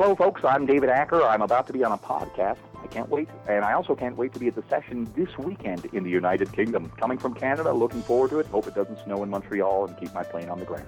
Hello, folks. I'm David Acer. I'm about to be on a podcast. I can't wait. And I also can't wait to be at the session this weekend in the United Kingdom. Coming from Canada, looking forward to it. Hope it doesn't snow in Montreal and keep my plane on the ground.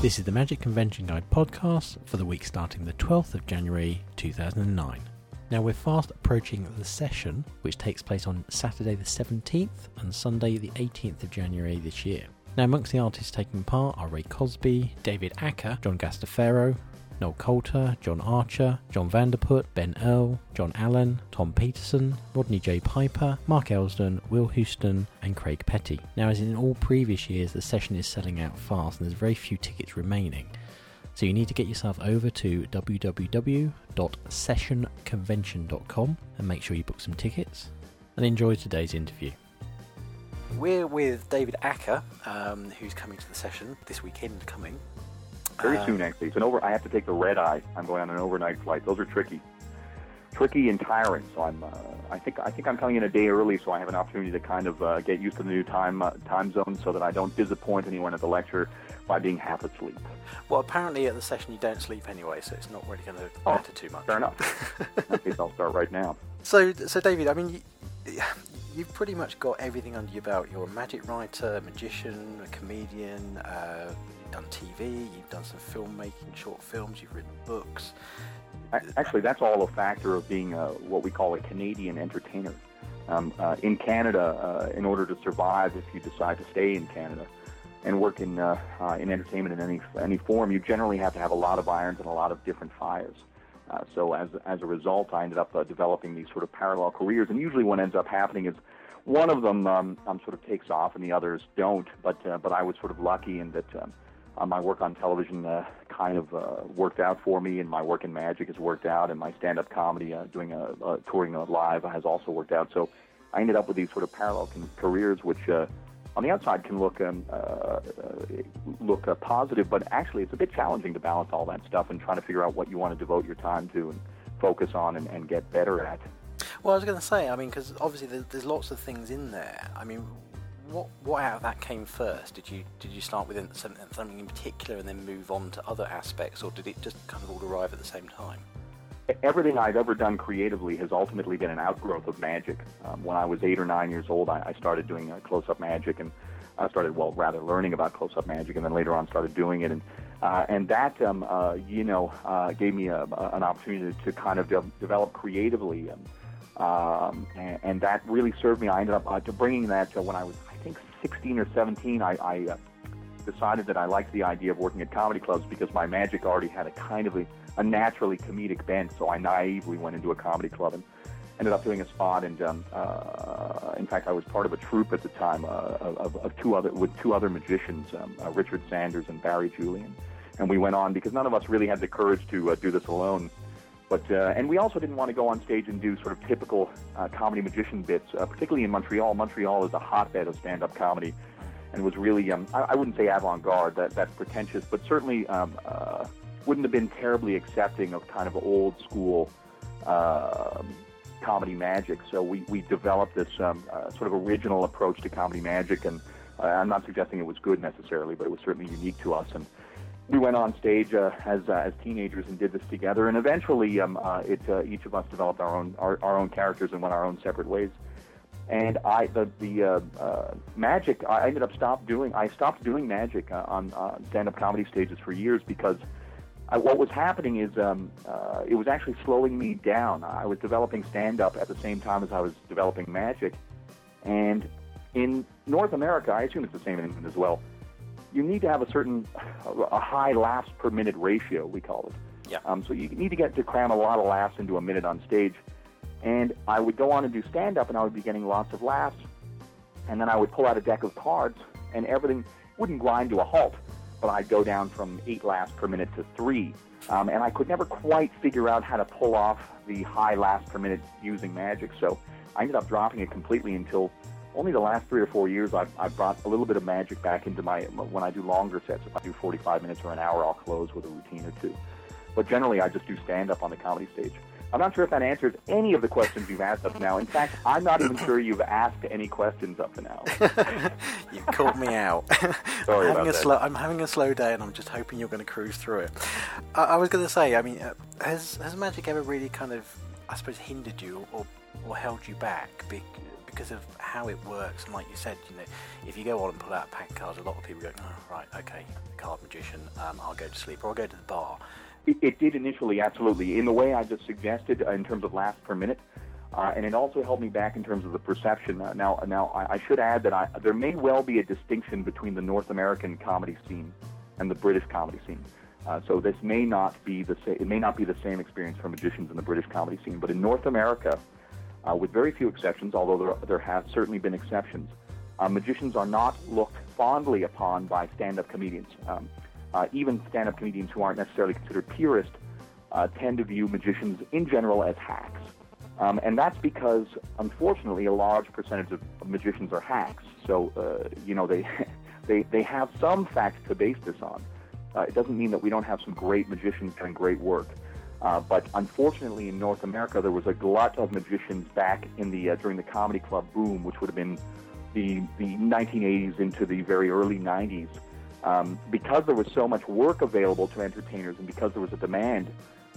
This is the Magic Convention Guide podcast for the week starting the 12th of January 2009. Now we're fast approaching the session, which takes place on Saturday the 17th and Sunday the 18th of January this year. Now, amongst the artists taking part are Ray Kosby, David Acer, John Guastaferro, Noel Qualter, John Archer, John Vanderput, Ben Earl, John Allen, Tom Peterson, Rodney J. Piper, Mark Elsden, Will Houstoun, and Craig Petty. Now, as in all previous years, the session is selling out fast and there's very few tickets remaining. So you need to get yourself over to www.sessionconvention.com and make sure you book some tickets and enjoy today's interview. We're with David Acer, um, who's coming to the session this weekend coming. Very Uh, soon, actually. It's an over. I have to take the red eye. I'm going on an overnight flight. Those are tricky, tricky and tiring. So I'm. Uh, I think. I think I'm coming in a day early, so I have an opportunity to kind of uh, get used to the new time uh, time zone, so that I don't disappoint anyone at the lecture by being half asleep. Well, apparently at the session you don't sleep anyway, so it's not really going to Oh, matter too much. Fair enough. That case, I'll start right now. So, so David, I mean, you, you've pretty much got everything under your belt. You're a magic writer, a magician, a comedian. Uh, you've done TV. You've done some filmmaking, short films. You've written books. Actually, that's all a factor of being uh what we call a Canadian entertainer. Um, uh, in Canada, uh, in order to survive, if you decide to stay in Canada and work in uh, uh, in entertainment in any any form, you generally have to have a lot of irons and a lot of different fires. Uh, so as as a result, I ended up uh, developing these sort of parallel careers, and usually what ends up happening is one of them um, um, sort of takes off and the others don't. But uh, but I was sort of lucky in that um, uh, my work on television uh, kind of uh, worked out for me, and my work in magic has worked out, and my stand-up comedy, uh, doing a, a touring live, has also worked out. So I ended up with these sort of parallel careers, which uh, on the outside can look um, uh, uh, look uh, positive, but actually it's a bit challenging to balance all that stuff and trying to figure out what you want to devote your time to and focus on and, and get better at. Well, I was going to say, I mean, because obviously there's, there's lots of things in there. I mean, what what out of that came first? Did you did you start with something, something in particular and then move on to other aspects, or did it just kind of all arrive at the same time? Everything I've ever done creatively has ultimately been an outgrowth of magic. Um, when I was eight or nine years old, I, I started doing uh, close-up magic, and I started, well, rather learning about close-up magic, and then later on started doing it, and uh, and that, um, uh, you know, uh, gave me a, a, an opportunity to kind of de- develop creatively, and, um, and and that really served me. I ended up uh, to bringing that uh, when I was, I think, 16 or 17. I, I uh, decided that I liked the idea of working at comedy clubs because my magic already had a kind of a, a naturally comedic bent. So I naively went into a comedy club and ended up doing a spot. And um, uh, in fact, I was part of a troupe at the time uh, of, of two other with two other magicians, um, uh, Richard Sanders and Barry Julian. And we went on because none of us really had the courage to uh, do this alone. But uh, and we also didn't want to go on stage and do sort of typical uh, comedy magician bits, uh, particularly in Montreal. Montreal is a hotbed of stand-up comedy and was really um, I, I wouldn't say avant-garde that that's pretentious but certainly um, uh, wouldn't have been terribly accepting of kind of old school um comedy magic. So we, we developed this um, uh, sort of original approach to comedy magic and uh, I'm not suggesting it was good necessarily but it was certainly unique to us. And we went on stage uh, as uh, as teenagers and did this together. And eventually um, uh, it uh, each of us developed our own our, our own characters and went our own separate ways and I the the uh, uh, magic I ended up stopped doing I stopped doing magic uh, on uh, stand-up comedy stages for years because I, what was happening is um, uh, it was actually slowing me down. I was developing stand-up at the same time as I was developing magic, and in North America, I assume it's the same in England as well. You need to have a certain a high laughs per minute ratio, we call it. Yeah. Um, so you need to get to cram a lot of laughs into a minute on stage. And I would go on and do stand up, and I would be getting lots of laughs. And then I would pull out a deck of cards, and everything wouldn't grind to a halt, but I'd go down from eight laughs per minute to three. Um, and I could never quite figure out how to pull off the high laughs per minute using magic. So I ended up dropping it completely until only the last three or four years I've, I've brought a little bit of magic back into my when I do longer sets. If I do 45 minutes or an hour, I'll close with a routine or two. But generally, I just do stand up on the comedy stage. I'm not sure if that answers any of the questions you've asked up now. In fact, I'm not even sure you've asked any questions up to now. You've caught me out. Sorry I'm about having a that. slow. I'm having a slow day, and I'm just hoping you're going to cruise through it. I, I was going to say, I mean, uh, has has magic ever really kind of, I suppose, hindered you or or held you back be, because of how it works? And like you said, you know, if you go on and pull out a pack cards, a lot of people go, oh, right, okay, card magician, um, I'll go to sleep or I'll go to the bar. It, it did initially, absolutely, in the way I just suggested uh, in terms of laughs per minute, uh, and it also held me back in terms of the perception. Uh, now, now I, I should add that I, there may well be a distinction between the North American comedy scene and the British comedy scene. Uh, so this may not be the sa- it may not be the same experience for magicians in the British comedy scene, but in North America, uh, with very few exceptions, although there, there have certainly been exceptions, uh, magicians are not looked fondly upon by stand-up comedians. Um, uh, even stand-up comedians who aren't necessarily considered purists uh, tend to view magicians in general as hacks. Um, and that's because, unfortunately, a large percentage of, of magicians are hacks. So, uh, you know, they, they, they have some facts to base this on. Uh, it doesn't mean that we don't have some great magicians doing great work. Uh, but unfortunately, in North America, there was a glut of magicians back in the uh, during the comedy club boom, which would have been the the 1980s into the very early 90s. Um, because there was so much work available to entertainers, and because there was a demand,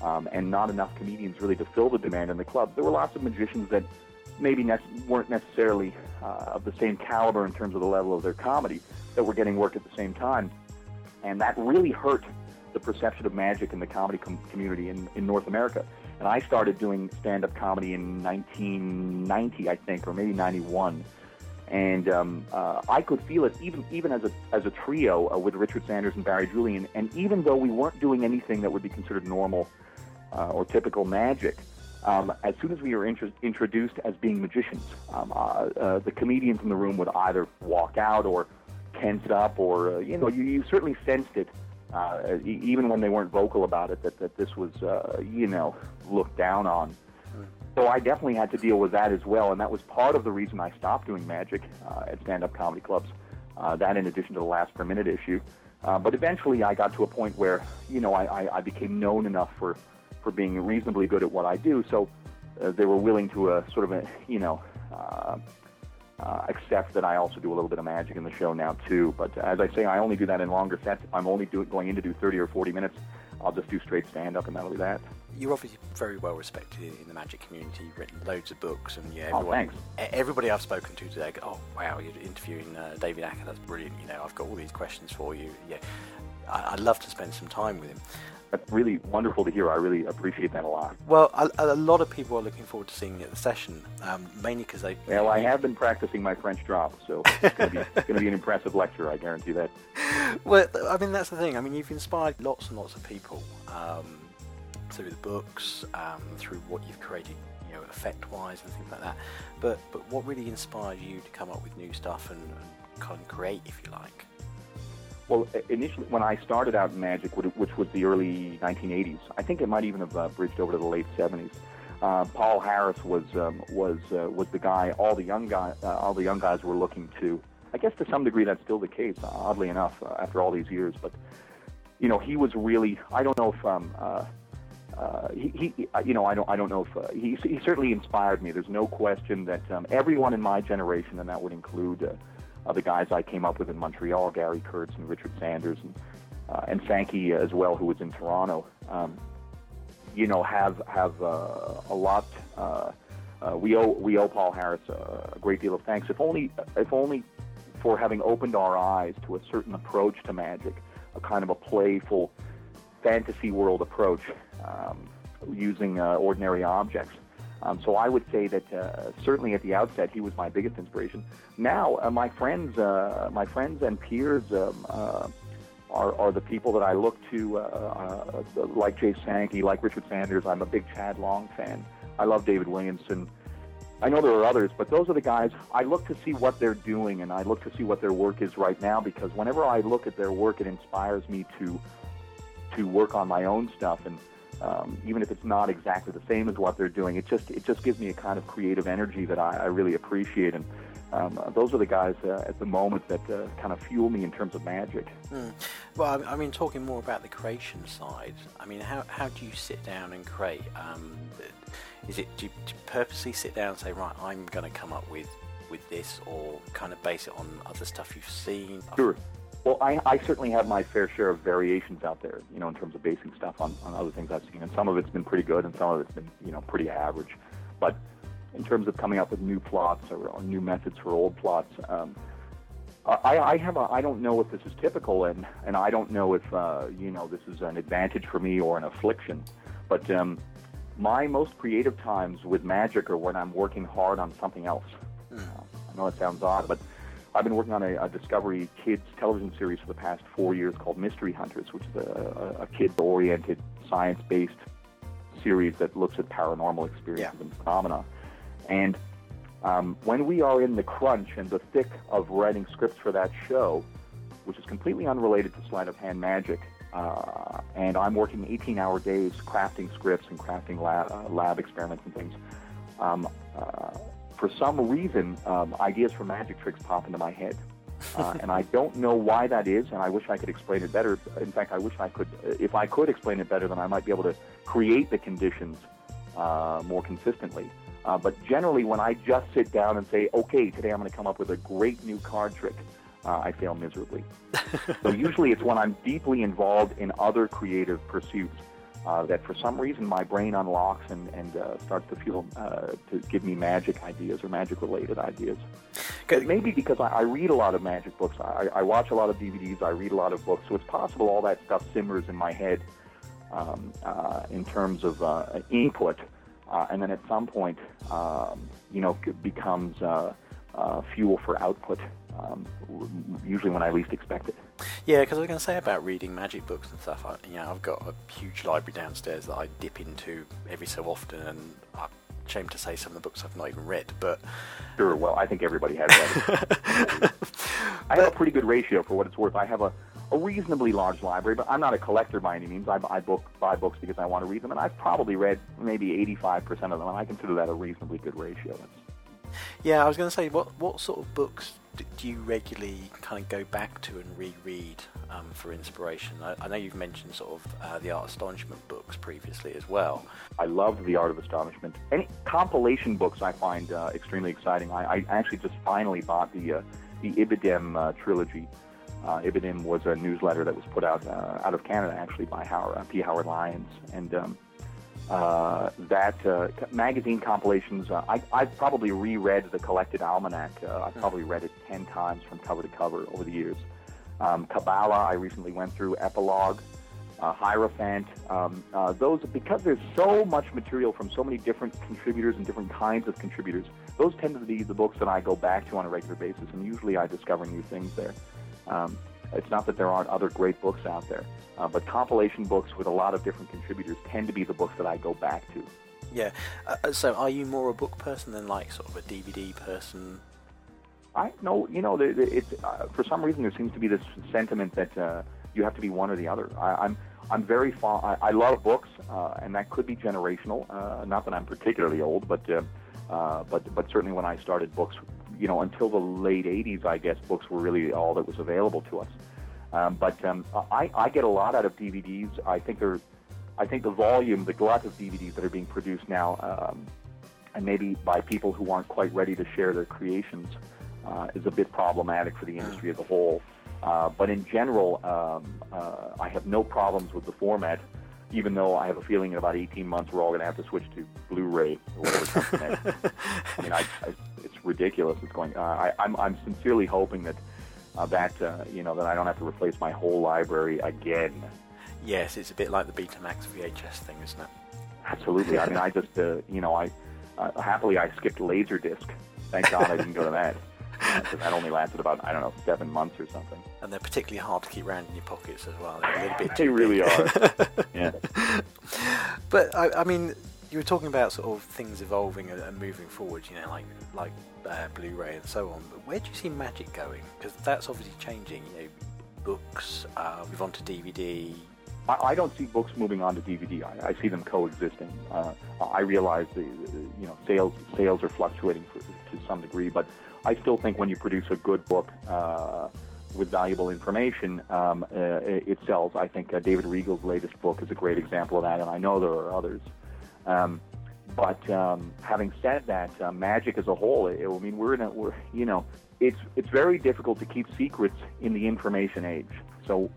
um, and not enough comedians really to fill the demand in the club, there were lots of magicians that maybe ne- weren't necessarily uh, of the same caliber in terms of the level of their comedy that were getting work at the same time, and that really hurt the perception of magic in the comedy com- community in, in North America. And I started doing stand-up comedy in 1990, I think, or maybe 91. And um, uh, I could feel it even even as a as a trio uh, with Richard Sanders and Barry Julian. And even though we weren't doing anything that would be considered normal uh, or typical magic, um, as soon as we were intro- introduced as being magicians, um, uh, uh, the comedians in the room would either walk out or tense up, or uh, you know, you, you certainly sensed it even when they weren't vocal about it, that, that this was, you know, looked down on. So I definitely had to deal with that as well, and that was part of the reason I stopped doing magic uh, at stand-up comedy clubs. Uh, that, in addition to the last per minute issue, uh, but eventually I got to a point where, you know, I, I, I became known enough for, for being reasonably good at what I do. So uh, they were willing to uh, sort of, uh, you know, accept that I also do a little bit of magic in the show now too. But as I say, I only do that in longer sets. I'm only do, going in to do 30 or 40 minutes, I'll just do straight stand up, and that'll be that. You're obviously very well respected in, the magic community. You've written loads of books, and yeah, Oh, everyone, thanks. e- everybody I've spoken to today, go, oh wow, you're interviewing uh, David Acer. That's brilliant. You know, I've got all these questions for you. Yeah, I, I'd love to spend some time with him. That's really wonderful to hear. I really appreciate that a lot. Well, a, a lot of people are looking forward to seeing you at the session, um, mainly because they. Well, I have been practicing my French drop, so it's going to be an impressive lecture. I guarantee that. Well, I mean that's the thing. I mean you've inspired lots and lots of people um, through the books, um, through what you've created, you know, effect-wise and things like that. But but what really inspired you to come up with new stuff and, and kind of create, if you like? Well, initially, when I started out in magic, which was the early 1980s, I think it might even have uh, bridged over to the late 70s. Uh, Paul Harris was um, was uh, was the guy all the young guy uh, all the young guys were looking to. I guess to some degree that's still the case, oddly enough, uh, after all these years. But you know, he was really. I don't know if um, uh, uh, he, he, you know, I don't, I don't know if uh, he, he certainly inspired me. There's no question that um, everyone in my generation, and that would include uh, uh, the guys I came up with in Montreal, Gary Kurtz and Richard Sanders, and uh, and Sankey as well, who was in Toronto. Um, you know, have have uh, a lot. Uh, uh, we owe we owe Paul Harris a, great deal of thanks, if only if only for having opened our eyes to a certain approach to magic, a kind of a playful fantasy world approach um, using uh, ordinary objects. Um, so I would say that uh, certainly at the outset he was my biggest inspiration. Now uh, my friends, uh, my friends and peers um, uh, are, are the people that I look to, uh, uh, like Jay Sankey, like Richard Sanders. I'm a big Chad Long fan. I love David Williamson. I know there are others, but those are the guys I look to see what they're doing, and I look to see what their work is right now. Because whenever I look at their work, it inspires me to to work on my own stuff, and um, even if it's not exactly the same as what they're doing, it just it just gives me a kind of creative energy that I, I really appreciate. And um, those are the guys uh, at the moment that uh, kind of fuel me in terms of magic. Mm. Well, I mean, talking more about the creation side. I mean, how how do you sit down and create? Um, is it do you, do you purposely sit down and say, right, I'm going to come up with with this, or kind of base it on other stuff you've seen? Sure. Well, I, I certainly have my fair share of variations out there, you know, in terms of basing stuff on, on other things I've seen, and some of it's been pretty good, and some of it's been, you know, pretty average. But in terms of coming up with new plots or, or new methods for old plots, um, I, I have a, I don't know if this is typical, and and I don't know if uh, you know this is an advantage for me or an affliction, but um, my most creative times with magic are when I'm working hard on something else. Mm. Uh, I know it sounds odd, but I've been working on a, a, Discovery Kids television series for the past four years called Mystery Hunters, which is a, a, a kids-oriented, science-based series that looks at paranormal experiences yeah. and phenomena. And um, when we are in the crunch and the thick of writing scripts for that show, which is completely unrelated to sleight of hand magic, uh, and I'm working 18-hour days crafting scripts and crafting lab, uh, lab experiments and things. Um, uh, for some reason, um, ideas for magic tricks pop into my head. Uh, and I don't know why that is, and I wish I could explain it better. In fact, I wish I could. If I could explain it better, then I might be able to create the conditions uh, more consistently. Uh, but generally, when I just sit down and say, "Okay, today I'm going to come up with a great new card trick," uh, I fail miserably. so usually, it's when I'm deeply involved in other creative pursuits uh, that for some reason my brain unlocks and, and uh, starts to feel uh, to give me magic ideas or magic related ideas. Maybe because I, I, read a lot of magic books, I, I, watch a lot of DVDs, I read a lot of books, so it's possible all that stuff simmers in my head um, uh, in terms of uh, input, uh, and then at some point, um, you know, becomes fuel for output um, usually when I least expect it. Yeah, because I was going to say about reading magic books and stuff. I, you know, I've got a huge library downstairs that I dip into every so often, and I'm ashamed to say some of the books I've not even read. But sure, well, I think everybody has that. I have a pretty good ratio for what it's worth. I have a, a reasonably large library, but I'm not a collector by any means. I, I book buy books because I want to read them, and I've probably read maybe 85% of them, and I consider that a reasonably good ratio. That's, yeah, I was going to say, what what sort of books do you regularly kind of go back to and reread um, for inspiration? I, I, know you've mentioned sort of uh, the Art of Astonishment books previously as well. I love the Art of Astonishment. Any compilation books I find uh, extremely exciting. I, I, actually just finally bought the uh, the Ibidem uh, trilogy. Uh, Ibidem was a newsletter that was put out uh, out of Canada actually by Howard, P. Howard Lyons, and um, uh, that uh, magazine compilations. Uh, I, I've probably reread the collected almanac. Uh, I've probably read it ten times from cover to cover over the years. Um, Kabbala, I recently went through. Epilogue, uh, Hierophant. Um, uh, those because there's so much material from so many different contributors and different kinds of contributors. Those tend to be the books that I go back to on a regular basis, and usually I discover new things there. Um, it's not that there aren't other great books out there, uh, but compilation books with a lot of different contributors tend to be the books that I go back to. Yeah. Uh, uh so, are you more a book person than like sort of a DVD person? I no, you know, it's uh, for some reason there seems to be this sentiment that uh, you have to be one or the other. I, I'm I'm very fond. I, I love books, uh, and that could be generational. Uh, not that I'm particularly old, but uh, but but certainly when I started books, you know, until the late '80s, I guess books were really all that was available to us. Um, but um, I, I get a lot out of DVDs. I think they're, I think the volume, the glut of DVDs that are being produced now, um, and maybe by people who aren't quite ready to share their creations, uh, is a bit problematic for the industry as a whole. Uh, but in general, um, uh, I have no problems with the format, even though I have a feeling in about 18 months we're all going to have to switch to Blu-ray or whatever comes next. I mean, I, I, ridiculous. It's going. Uh, I, I'm, I'm sincerely hoping that uh, that uh, you know that I don't have to replace my whole library again. Yes, it's a bit like the Betamax VHS thing, isn't it? Absolutely. I mean, I just uh, you know I uh, happily I skipped Laserdisc. Thank God I didn't go to that. Because that only lasted about I don't know seven months or something. And they're particularly hard to keep around in your pockets as well. They're a little bit. they really are. yeah. But I, I mean, you were talking about sort of things evolving and, moving forward. You know, like like uh, Blu-ray and so on. But where do you see magic going? Because that's obviously changing. You know, books uh, move on to DVD. I, I, don't see books moving on to DVD. I, I see them coexisting. Uh, I realize the, the, you know sales sales are fluctuating for, to some degree, but I still think when you produce a good book uh, with valuable information, um, uh, it sells. I think uh, David Regal's latest book is a great example of that, and I know there are others. Um, but um, having said that, uh, magic as a whole, it, I mean, we're in a, we're, you know, it's it's very difficult to keep secrets in the information age. So,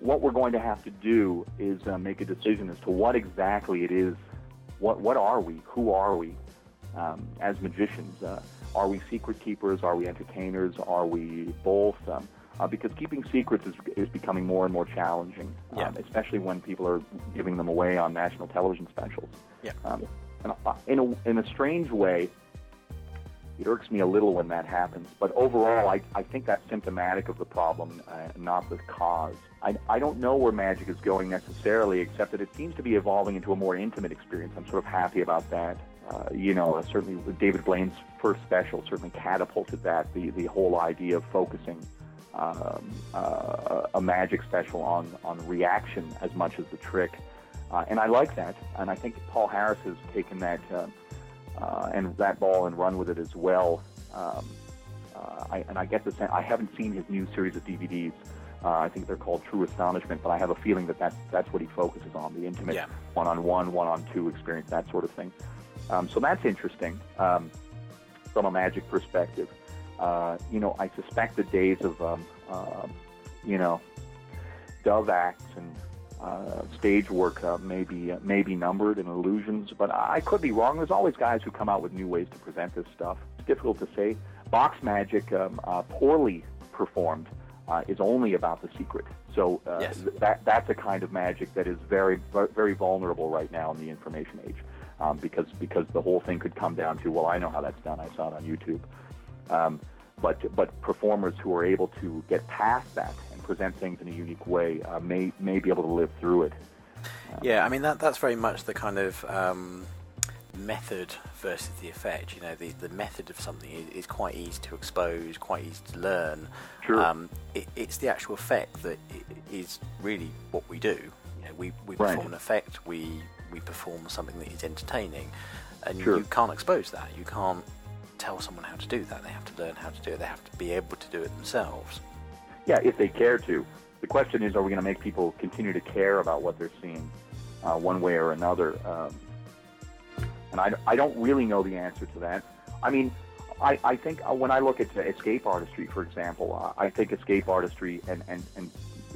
what we're going to have to do is uh, make a decision as to what exactly it is. What what are we? Who are we um, as magicians? Uh, are we secret keepers? Are we entertainers? Are we both? Um, uh, because keeping secrets is, is becoming more and more challenging, yeah. um, especially when people are giving them away on national television specials. Yeah. Um, and uh, in a, in a strange way, it irks me a little when that happens. But overall, I, I think that's symptomatic of the problem, uh, not the cause. I, I don't know where magic is going necessarily, except that it seems to be evolving into a more intimate experience. I'm sort of happy about that. Uh, you know, uh, certainly David Blaine's first special certainly catapulted that, the, the whole idea of focusing um, uh, a magic special on, on reaction as much as the trick. Uh, and I like that. And I think Paul Harris has taken that uh, uh, and that ball and run with it as well. Um, I, and I get the sense, I haven't seen his new series of DVDs. I think they're called True Astonishment, but I have a feeling that that's, that's what he focuses on the intimate one on one, one on two experience, that sort of thing. Um, so that's interesting um, from a magic perspective. Uh, you know, I suspect the days of, um, uh, you know, dove acts and uh, stage work uh, may be uh, may be numbered and illusions, but I could be wrong. There's always guys who come out with new ways to present this stuff. It's difficult to say. Box magic, um, uh, poorly performed, uh, is only about the secret. So uh, Yes. th- that that's a kind of magic that is very very vulnerable right now in the information age, um, because because the whole thing could come down to well, I know how that's done. I saw it on YouTube. Um, but but performers who are able to get past that and present things in a unique way uh, may may be able to live through it. Yeah, I mean that that's very much the kind of um, method versus the effect. You know, the the method of something is, is quite easy to expose, quite easy to learn. Sure. Um, it, it's the actual effect that is really what we do. You know, we we Right. perform an effect. We we perform something that is entertaining, and Sure. you can't expose that. You can't tell someone how to do that. They have to learn how to do it. They have to be able to do it themselves. Yeah, if they care to. The question is, are we going to make people continue to care about what they're seeing, uh, one way or another? Um, and I, I don't really know the answer to that. I mean, I, I think uh, when I look at escape artistry, for example, uh, I think escape artistry, and, and, and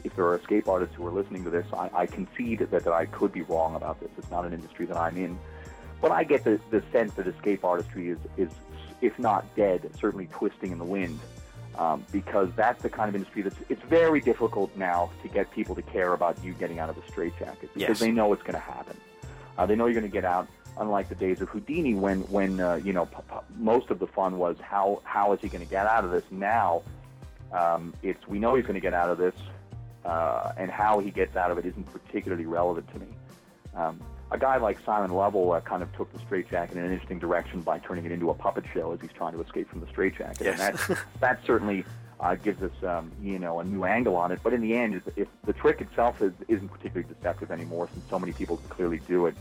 if there are escape artists who are listening to this, I, I concede that, that I could be wrong about this. It's not an industry that I'm in. But I get the, the sense that escape artistry is, is, if not dead, certainly twisting in the wind. Um, because that's the kind of industry that's it's very difficult now to get people to care about you getting out of the straitjacket because Yes. they know it's going to happen. Uh, they know you're going to get out. Unlike the days of Houdini, when when uh, you know p- p- most of the fun was how how is he going to get out of this? Now um, it's we know he's going to get out of this, uh, and how he gets out of it isn't particularly relevant to me. Um, a guy like Simon Lovell uh, kind of took the straitjacket in an interesting direction by turning it into a puppet show as he's trying to escape from the straitjacket. Yes. And that, that certainly uh, gives us, um, you know, a new angle on it. But in the end, if, if the trick itself is, isn't particularly deceptive anymore, since so many people can clearly do it,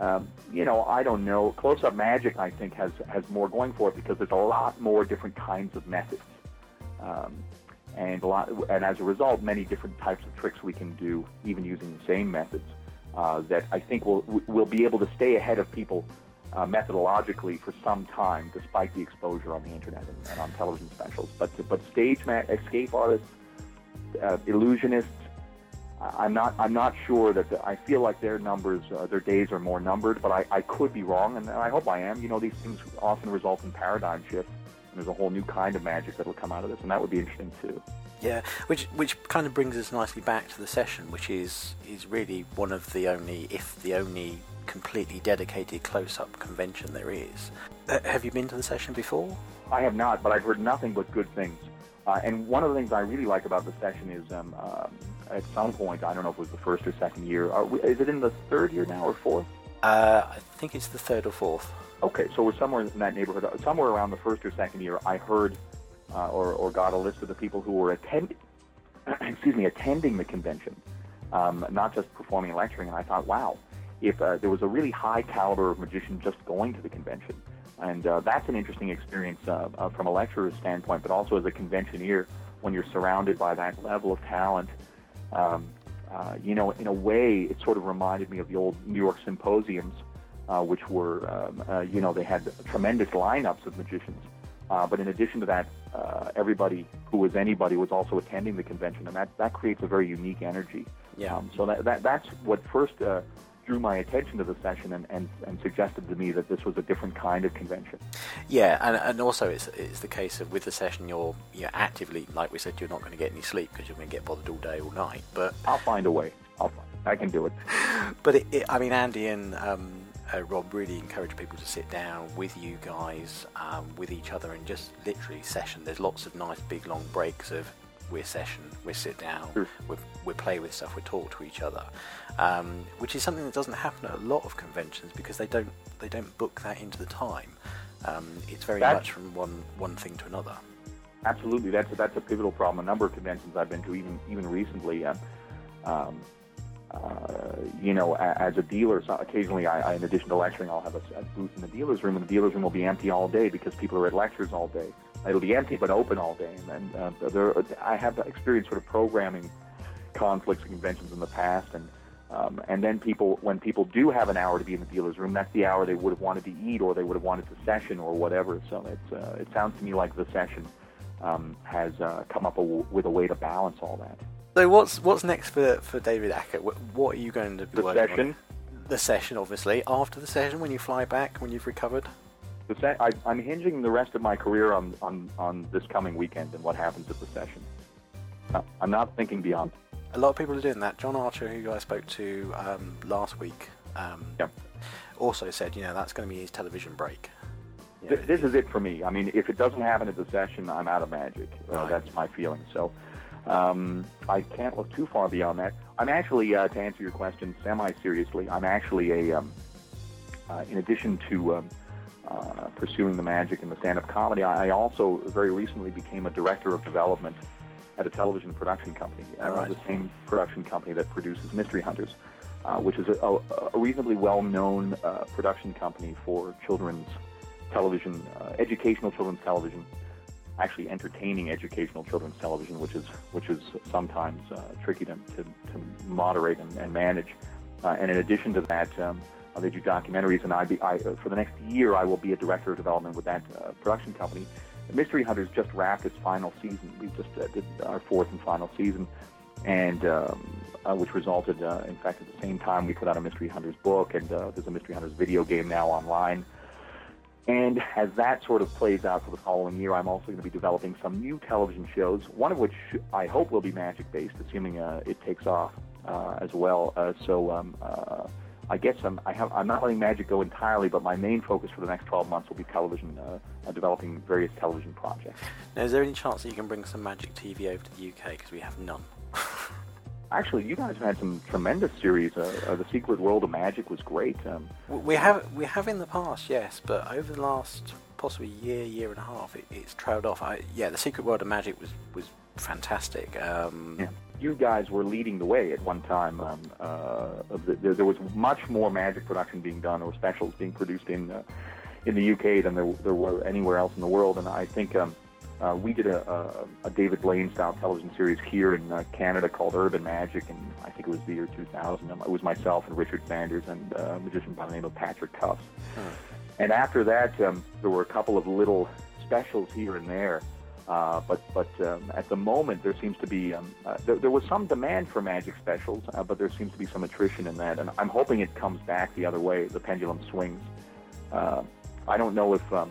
um, you know, I don't know. Close-up magic, I think, has has more going for it because there's a lot more different kinds of methods, um, and a lot, and as a result, many different types of tricks we can do, even using the same methods. Uh, that I think will will be able to stay ahead of people uh, methodologically for some time, despite the exposure on the internet and, and on television specials. But but stage ma- escape artists, uh, illusionists, I'm not I'm not sure that the, I feel like their numbers uh, their days are more numbered, but I, I could be wrong, and I hope I am. You know, these things often result in paradigm shifts, and there's a whole new kind of magic that will come out of this, and that would be interesting too. Yeah, which which kind of brings us nicely back to the session, which is is really one of the only, if the only, completely dedicated close-up convention there is. Uh, have you been to the session before? I have not, but I've heard nothing but good things. Uh, and one of the things I really like about the session is um, um, at some point, I don't know if it was the first or second year, are we, is it in the third year now or fourth? Uh, I think it's the third or fourth. Okay, so we're somewhere in that neighborhood. Somewhere around the first or second year, I heard uh, or, or got a list of the people who were attending, excuse me, attending the convention, um, not just performing and lecturing. And I thought, wow, if uh, there was a really high caliber of magician just going to the convention, And uh, that's an interesting experience uh, uh, from a lecturer's standpoint, but also as a conventioneer when you're surrounded by that level of talent. Um, uh, you know, in a way, it sort of reminded me of the old New York symposiums, which were, um, you know, they had tremendous lineups of magicians. Uh, but in addition to that, uh, everybody who was anybody was also attending the convention, and that, that creates a very unique energy. Yeah. Um, so that, that that's what first uh, drew my attention to the session and, and, and suggested to me that this was a different kind of convention. Yeah, and, and also it's it's the case of with the session you're you're actively like we said you're not going to get any sleep because you're going to get bothered all day all night. But I'll find a way. I'll find, I can do it. but it, it, I mean Andy and um, uh, Rob really encourage people to sit down with you guys, um, with each other, and just literally session. There's lots of nice big long breaks of we're session, we sit down, Sure. we we play with stuff, we talk to each other, um, which is something that doesn't happen at a lot of conventions because they don't they don't book that into the time. Um, it's very That- much from one one thing to another. Absolutely, that's a, that's a pivotal problem. A number of conventions I've been to, even even recently, um, um, uh, you know, as a dealer, so occasionally, I, I, in addition to lecturing, I'll have a, a booth in the dealer's room, and the dealer's room will be empty all day because people are at lectures all day. It'll be empty but open all day, and, uh, there, I have experienced sort of programming conflicts and conventions in the past, and um, and then people, when people do have an hour to be in the dealer's room, that's the hour they would have wanted to eat, or they would have wanted to session, or whatever. So it's uh, it sounds to me like the session um, has uh, come up a with a way to balance all that. So what's what's next for, for David Acer? What, are you going to be The working session, on? The session, obviously. After the session, when you fly back, when you've recovered. the se- I, I'm hinging the rest of my career on, on, on this coming weekend and what happens at the session. Uh, I'm not thinking beyond. A lot of people are doing that. John Archer, who I spoke to um, last week, um, also said, you know, that's going to be his television break. Th- this is it for me. I mean, if it doesn't happen at the session, I'm out of magic. Uh, Right. That's my feeling. So um, I can't look too far beyond that. I'm actually, uh, to answer your question semi-seriously, I'm actually a, um, uh, in addition to um, uh, pursuing the magic and the stand-up comedy, I I also very recently became a director of development at a television production company, uh, right. the same production company that produces Mystery Hunters, uh, which is a, a, a reasonably well-known uh, production company for children's television, uh, educational children's television, actually entertaining educational children's television, which is which is sometimes uh, tricky to, to, to moderate and, and manage. Uh, and in addition to that, um, they do documentaries, and I, be, I uh, for the next year I will be a director of development with that uh, production company. Mystery Hunters just wrapped its final season. We just uh, did our fourth and final season, and um, uh, which resulted, uh, in fact, at the same time we put out a Mystery Hunters book, and there's a Mystery Hunters video game now online. And as that sort of plays out for the following year, I'm also going to be developing some new television shows, one of which I hope will be magic based, assuming uh, it takes off uh, as well. Uh, so um, uh, I guess I'm, I have, I'm not letting magic go entirely, but my main focus for the next 12 months will be television, uh, uh, developing various television projects. Now, is there any chance that you can bring some Magic TV over to the UK? Because we have none. Actually, you guys have had some tremendous series. Uh, uh, the Secret World of Magic was great. Um, We have we have in the past, yes, but over the last possibly year, year and a half, it, it's trailed off. I, yeah, the Secret World of Magic was was fantastic. Um, Yeah. You guys were leading the way at one time. Um, uh, there, there was much more magic production being done, or specials being produced in uh, in the UK than there, there were anywhere else in the world. And I think um, uh, we did a, a, a David Blaine style television series here in uh, Canada called Urban Magic, and I think it was the year 2000. Um, It was myself and Richard Sanders and uh, a magician by the name of Patrick Tufts. And after that, um, there were a couple of little specials here and there. Uh, but but um, at the moment, there seems to be um, uh, there, there was some demand for magic specials, uh, but there seems to be some attrition in that, and I'm hoping it comes back the other way. The pendulum swings. Uh, I don't know if um,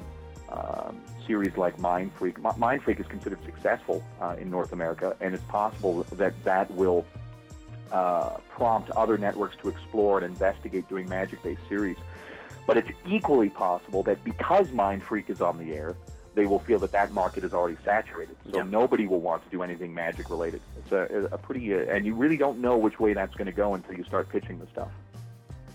um series like Mindfreak, Mi- Mindfreak is considered successful uh, in North America, and it's possible that that will uh, prompt other networks to explore and investigate doing magic-based series. But it's equally possible that because Mind Freak is on the air, they will feel that that market is already saturated. So Yeah. nobody will want to do anything magic related. It's a, a pretty, uh, and you really don't know which way that's going to go until you start pitching the stuff.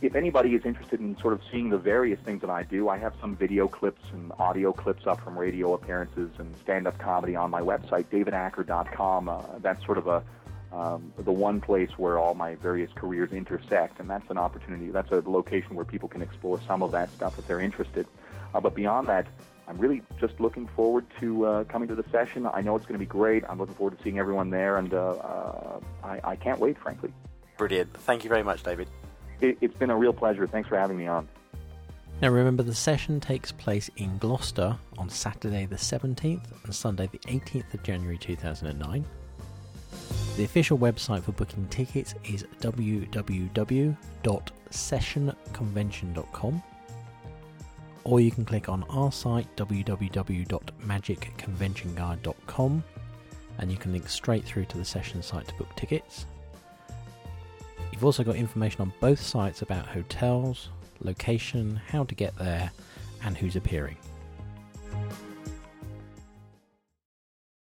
If anybody is interested in sort of seeing the various things that I do, I have some video clips and audio clips up from radio appearances and stand-up comedy on my website, davidacer.com. Uh, that's sort of a um, the one place where all my various careers intersect, and that's an opportunity. That's a location where people can explore some of that stuff if they're interested. Uh, but beyond that, I'm really just looking forward to uh, coming to the session. I know it's going to be great. I'm looking forward to seeing everyone there, and uh, uh, I, I, can't wait, frankly. Brilliant. Thank you very much, David. It, it's been a real pleasure. Thanks for having me on. Now, remember, the session takes place in Gloucester on Saturday the 17th and Sunday the 18th of January 2009. The official website for booking tickets is www.sessionconvention.com or you can click on our site www.magicconventionguide.com and you can link straight through to the session site to book tickets. You've also got information on both sites about hotels, location, how to get there, and who's appearing.